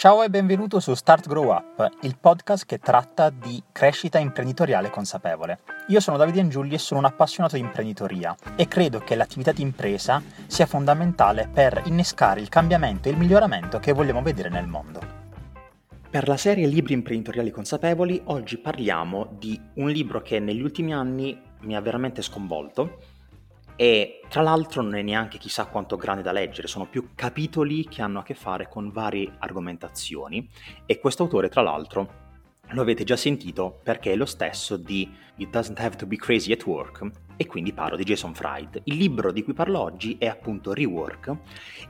Ciao e benvenuto su Start Grow Up, il podcast che tratta di crescita imprenditoriale consapevole. Io sono Davide Angiulli e sono un appassionato di imprenditoria e credo che l'attività di impresa sia fondamentale per innescare il cambiamento e il miglioramento che vogliamo vedere nel mondo. Per la serie Libri imprenditoriali consapevoli, oggi parliamo di un libro che negli ultimi anni mi ha veramente sconvolto e tra l'altro non è neanche chissà quanto grande da leggere, sono più capitoli che hanno a che fare con varie argomentazioni e questo autore tra l'altro lo avete già sentito perché è lo stesso di It Doesn't Have to Be Crazy at Work e quindi parlo di Jason Fried. Il libro di cui parlo oggi è appunto Rework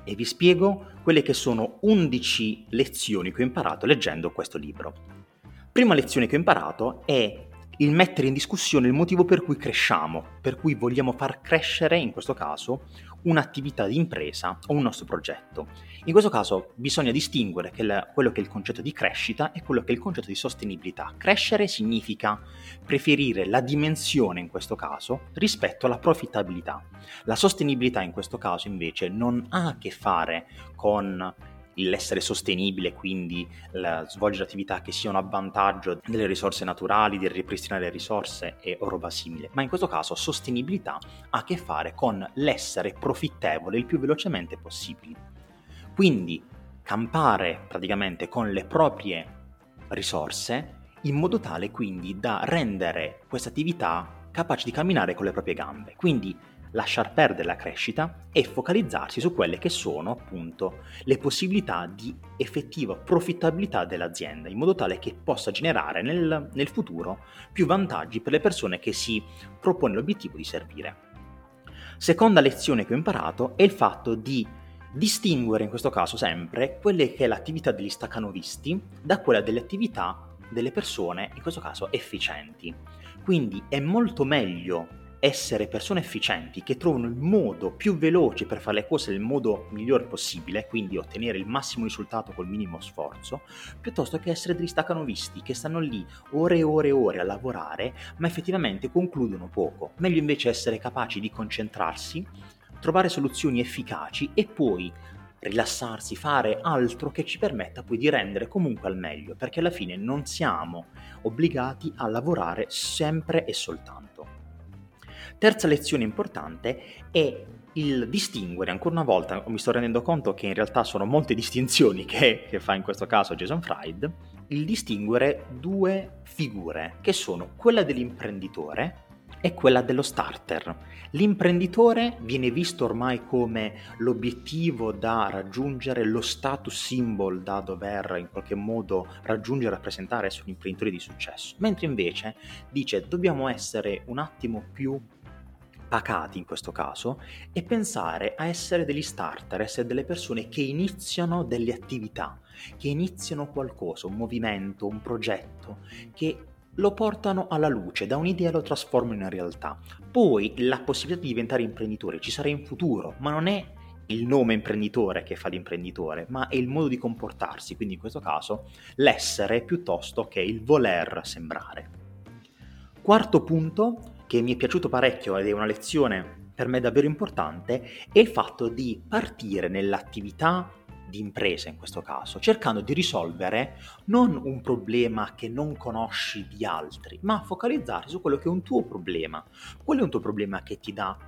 e vi spiego quelle che sono 11 lezioni che ho imparato leggendo questo libro. Prima lezione che ho imparato è il mettere in discussione il motivo per cui cresciamo, per cui vogliamo far crescere, in questo caso, un'attività di impresa o un nostro progetto. In questo caso bisogna distinguere quello che è il concetto di crescita e quello che è il concetto di sostenibilità. Crescere significa preferire la dimensione, in questo caso, rispetto alla profittabilità. La sostenibilità, in questo caso, invece, non ha a che fare con l'essere sostenibile, quindi la, svolgere attività che siano a vantaggio delle risorse naturali, di ripristinare le risorse e roba simile, ma in questo caso sostenibilità ha a che fare con l'essere profittevole il più velocemente possibile. Quindi campare praticamente con le proprie risorse in modo tale quindi da rendere questa attività capace di camminare con le proprie gambe. Quindi lasciar perdere la crescita e focalizzarsi su quelle che sono appunto le possibilità di effettiva profittabilità dell'azienda, in modo tale che possa generare nel, nel futuro più vantaggi per le persone che si propone l'obiettivo di servire. Seconda lezione che ho imparato è il fatto di distinguere in questo caso sempre quelle che è l'attività degli staccanovisti da quella delle attività delle persone, in questo caso efficienti. Quindi è molto meglio essere persone efficienti che trovano il modo più veloce per fare le cose nel modo migliore possibile, quindi ottenere il massimo risultato col minimo sforzo, piuttosto che essere degli staccanovisti che stanno lì ore e ore e ore a lavorare, ma effettivamente concludono poco. Meglio invece essere capaci di concentrarsi, trovare soluzioni efficaci e poi rilassarsi, fare altro che ci permetta poi di rendere comunque al meglio, perché alla fine non siamo obbligati a lavorare sempre e soltanto. Terza lezione importante è il distinguere, ancora una volta mi sto rendendo conto che in realtà sono molte distinzioni che, che, fa in questo caso Jason Fried, il distinguere due figure, che sono quella dell'imprenditore e quella dello starter. L'imprenditore viene visto ormai come l'obiettivo da raggiungere, lo status symbol da dover in qualche modo raggiungere e rappresentare essere un imprenditore di successo, mentre invece dice dobbiamo essere un attimo più pacati in questo caso e pensare a essere degli starter, essere delle persone che iniziano delle attività, che iniziano qualcosa, un movimento, un progetto, che lo portano alla luce, da un'idea lo trasformano in realtà. Poi la possibilità di diventare imprenditore ci sarà in futuro, ma non è il nome imprenditore che fa l'imprenditore, ma è il modo di comportarsi, quindi in questo caso l'essere piuttosto che il voler sembrare. Quarto punto, che mi è piaciuto parecchio ed è una lezione per me davvero importante, è il fatto di partire nell'attività di impresa in questo caso, cercando di risolvere non un problema che non conosci di altri, ma focalizzarti su quello che è un tuo problema. Quello è un tuo problema che ti dà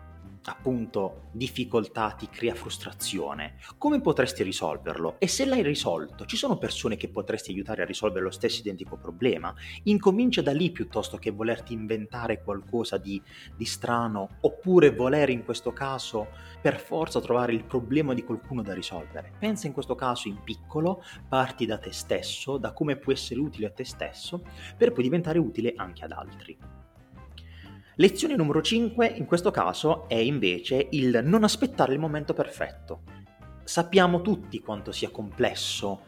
appunto difficoltà, ti crea frustrazione, come potresti risolverlo? E se l'hai risolto, ci sono persone che potresti aiutare a risolvere lo stesso identico problema? Incomincia da lì piuttosto che volerti inventare qualcosa di, di strano, oppure voler in questo caso per forza trovare il problema di qualcuno da risolvere. Pensa in questo caso in piccolo, parti da te stesso, da come puoi essere utile a te stesso, per poi diventare utile anche ad altri. Lezione numero 5 in questo caso è invece il non aspettare il momento perfetto. Sappiamo tutti quanto sia complesso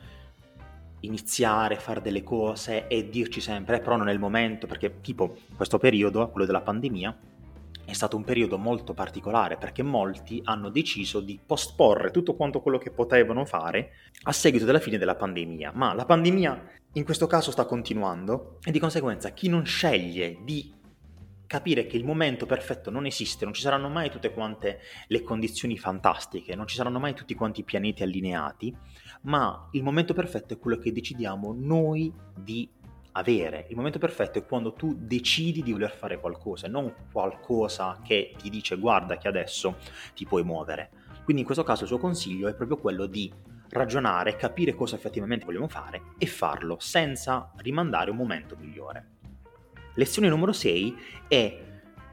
iniziare, fare delle cose e dirci sempre, eh, però non è il momento, perché tipo questo periodo, quello della pandemia, è stato un periodo molto particolare perché molti hanno deciso di posporre tutto quanto quello che potevano fare a seguito della fine della pandemia. Ma la pandemia in questo caso sta continuando e di conseguenza chi non sceglie di capire che il momento perfetto non esiste, non ci saranno mai tutte quante le condizioni fantastiche, non ci saranno mai tutti quanti i pianeti allineati, ma il momento perfetto è quello che decidiamo noi di avere. Il momento perfetto è quando tu decidi di voler fare qualcosa, non qualcosa che ti dice guarda che adesso ti puoi muovere. Quindi in questo caso il suo consiglio è proprio quello di ragionare, capire cosa effettivamente vogliamo fare e farlo senza rimandare un momento migliore. Lezione numero 6 è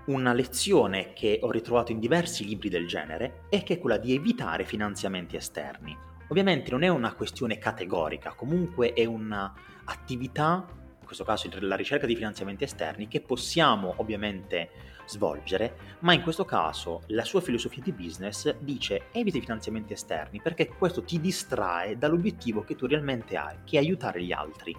una lezione che ho ritrovato in diversi libri del genere e che è quella di evitare finanziamenti esterni. Ovviamente non è una questione categorica, comunque è un'attività, in questo caso la ricerca di finanziamenti esterni, che possiamo ovviamente svolgere, ma in questo caso la sua filosofia di business dice evita i finanziamenti esterni perché questo ti distrae dall'obiettivo che tu realmente hai, che è aiutare gli altri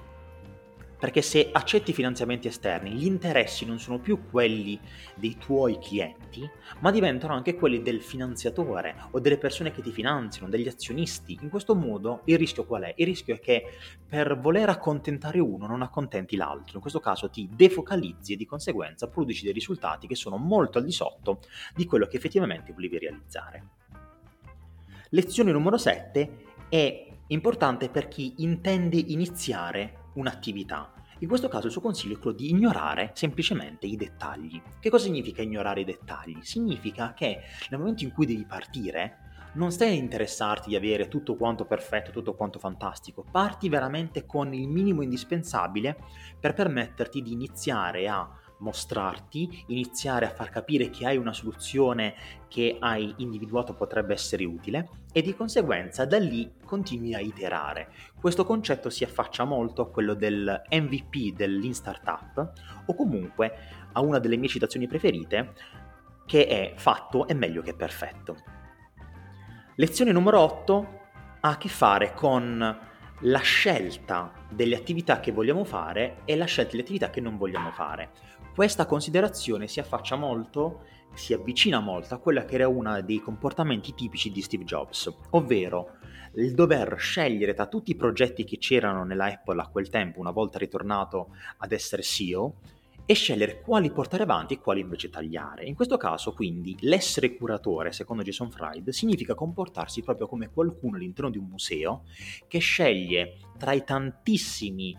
perché se accetti finanziamenti esterni, gli interessi non sono più quelli dei tuoi clienti, ma diventano anche quelli del finanziatore o delle persone che ti finanziano, degli azionisti. In questo modo il rischio qual è? Il rischio è che per voler accontentare uno non accontenti l'altro, in questo caso ti defocalizzi e di conseguenza produci dei risultati che sono molto al di sotto di quello che effettivamente volevi realizzare. Lezione numero 7 è importante per chi intende iniziare un'attività. In questo caso il suo consiglio è quello di ignorare semplicemente i dettagli. Che cosa significa ignorare i dettagli? Significa che nel momento in cui devi partire non stai a interessarti di avere tutto quanto perfetto, tutto quanto fantastico, parti veramente con il minimo indispensabile per permetterti di iniziare a mostrarti, iniziare a far capire che hai una soluzione che hai individuato potrebbe essere utile e di conseguenza da lì continui a iterare. Questo concetto si affaccia molto a quello del MVP dell'in startup o comunque a una delle mie citazioni preferite che è fatto è meglio che perfetto. Lezione numero 8 ha a che fare con la scelta delle attività che vogliamo fare e la scelta delle attività che non vogliamo fare. Questa considerazione si affaccia molto, si avvicina molto a quella che era uno dei comportamenti tipici di Steve Jobs, ovvero il dover scegliere tra tutti i progetti che c'erano nella Apple a quel tempo, una volta ritornato ad essere CEO, e scegliere quali portare avanti e quali invece tagliare. In questo caso, quindi, l'essere curatore, secondo Jason Fried, significa comportarsi proprio come qualcuno all'interno di un museo che sceglie tra i tantissimi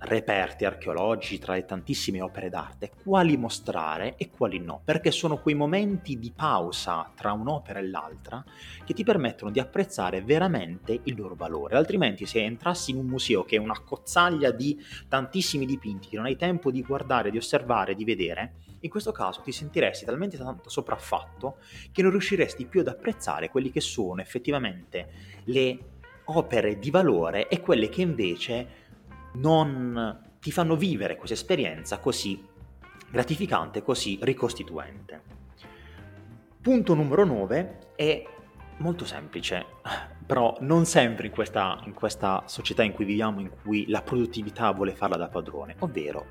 reperti archeologici, tra le tantissime opere d'arte, quali mostrare e quali no, perché sono quei momenti di pausa tra un'opera e l'altra che ti permettono di apprezzare veramente il loro valore, altrimenti se entrassi in un museo che è una cozzaglia di tantissimi dipinti che non hai tempo di guardare, di osservare, di vedere, in questo caso ti sentiresti talmente tanto sopraffatto che non riusciresti più ad apprezzare quelli che sono effettivamente le opere di valore e quelle che invece non ti fanno vivere questa esperienza così gratificante, così ricostituente. Punto numero 9 è molto semplice, però non sempre in questa, in questa società in cui viviamo, in cui la produttività vuole farla da padrone, ovvero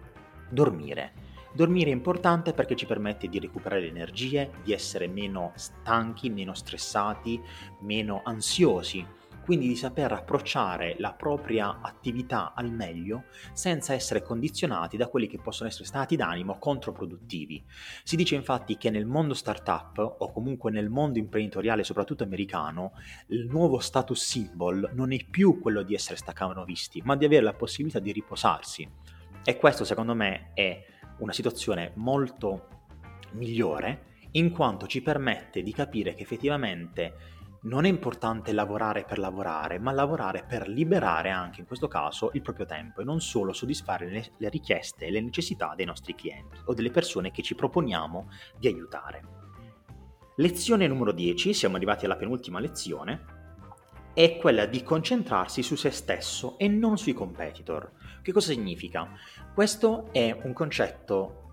dormire. Dormire è importante perché ci permette di recuperare le energie, di essere meno stanchi, meno stressati, meno ansiosi quindi di saper approcciare la propria attività al meglio senza essere condizionati da quelli che possono essere stati d'animo controproduttivi. Si dice infatti che nel mondo startup o comunque nel mondo imprenditoriale, soprattutto americano, il nuovo status symbol non è più quello di essere staccanovisti, ma di avere la possibilità di riposarsi. E questo secondo me è una situazione molto migliore in quanto ci permette di capire che effettivamente non è importante lavorare per lavorare, ma lavorare per liberare anche in questo caso il proprio tempo e non solo soddisfare le, le richieste e le necessità dei nostri clienti o delle persone che ci proponiamo di aiutare. Lezione numero 10, siamo arrivati alla penultima lezione, è quella di concentrarsi su se stesso e non sui competitor. Che cosa significa? Questo è un concetto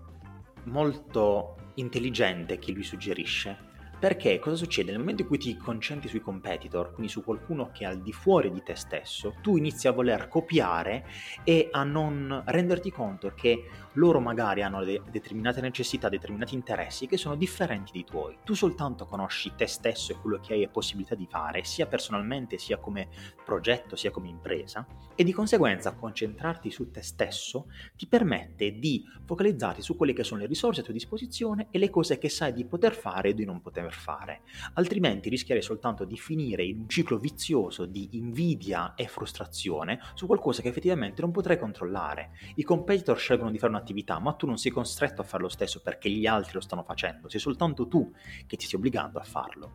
molto intelligente che lui suggerisce, perché cosa succede? Nel momento in cui ti concentri sui competitor, quindi su qualcuno che è al di fuori di te stesso, tu inizi a voler copiare e a non renderti conto che loro magari hanno de- determinate necessità, determinati interessi che sono differenti dai tuoi. Tu soltanto conosci te stesso e quello che hai possibilità di fare, sia personalmente, sia come progetto, sia come impresa, e di conseguenza concentrarti su te stesso ti permette di focalizzarti su quelle che sono le risorse a tua disposizione e le cose che sai di poter fare e di non poter altrimenti rischierei soltanto di finire in un ciclo vizioso di invidia e frustrazione su qualcosa che effettivamente non potrei controllare. I competitor scelgono di fare un'attività, ma tu non sei costretto a fare lo stesso perché gli altri lo stanno facendo, sei soltanto tu che ti stai obbligando a farlo.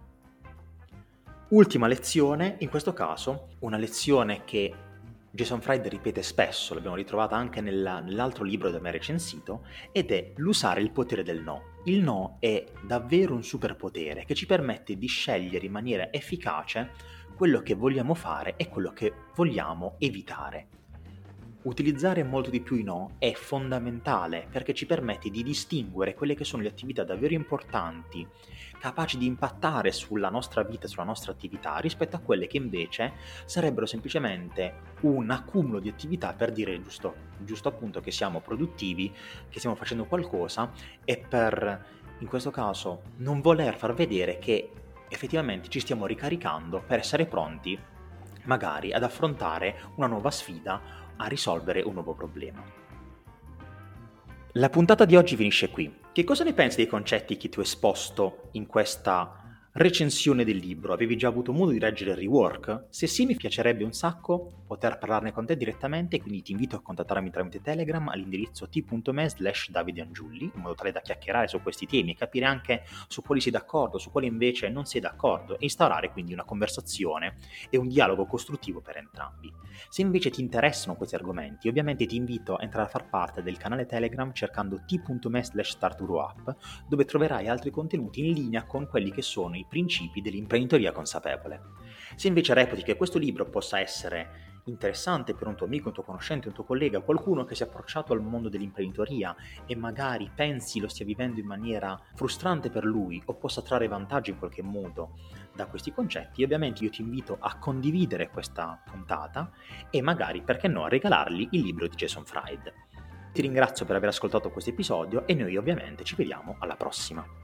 Ultima lezione, in questo caso una lezione che Jason Fried ripete spesso, l'abbiamo ritrovata anche nella, nell'altro libro da me recensito, ed è l'usare il potere del no. Il no è davvero un superpotere che ci permette di scegliere in maniera efficace quello che vogliamo fare e quello che vogliamo evitare. Utilizzare molto di più i no è fondamentale perché ci permette di distinguere quelle che sono le attività davvero importanti, capaci di impattare sulla nostra vita, sulla nostra attività, rispetto a quelle che invece sarebbero semplicemente un accumulo di attività per dire giusto, giusto appunto che siamo produttivi, che stiamo facendo qualcosa e per in questo caso non voler far vedere che effettivamente ci stiamo ricaricando per essere pronti magari ad affrontare una nuova sfida a risolvere un nuovo problema. La puntata di oggi finisce qui. Che cosa ne pensi dei concetti che ti ho esposto in questa recensione del libro. Avevi già avuto modo di leggere il rework? Se sì, mi piacerebbe un sacco poter parlarne con te direttamente, quindi ti invito a contattarmi tramite Telegram all'indirizzo t.me slash davideangiulli, in modo tale da chiacchierare su questi temi e capire anche su quali sei d'accordo, su quali invece non sei d'accordo e instaurare quindi una conversazione e un dialogo costruttivo per entrambi. Se invece ti interessano questi argomenti, ovviamente ti invito a entrare a far parte del canale Telegram cercando t.me slash startgrowup, dove troverai altri contenuti in linea con quelli che sono i principi dell'imprenditoria consapevole. Se invece reputi che questo libro possa essere interessante per un tuo amico, un tuo conoscente, un tuo collega, qualcuno che si è approcciato al mondo dell'imprenditoria e magari pensi lo stia vivendo in maniera frustrante per lui o possa trarre vantaggio in qualche modo da questi concetti, ovviamente io ti invito a condividere questa puntata e magari, perché no, a regalargli il libro di Jason Fried. Ti ringrazio per aver ascoltato questo episodio e noi ovviamente ci vediamo alla prossima.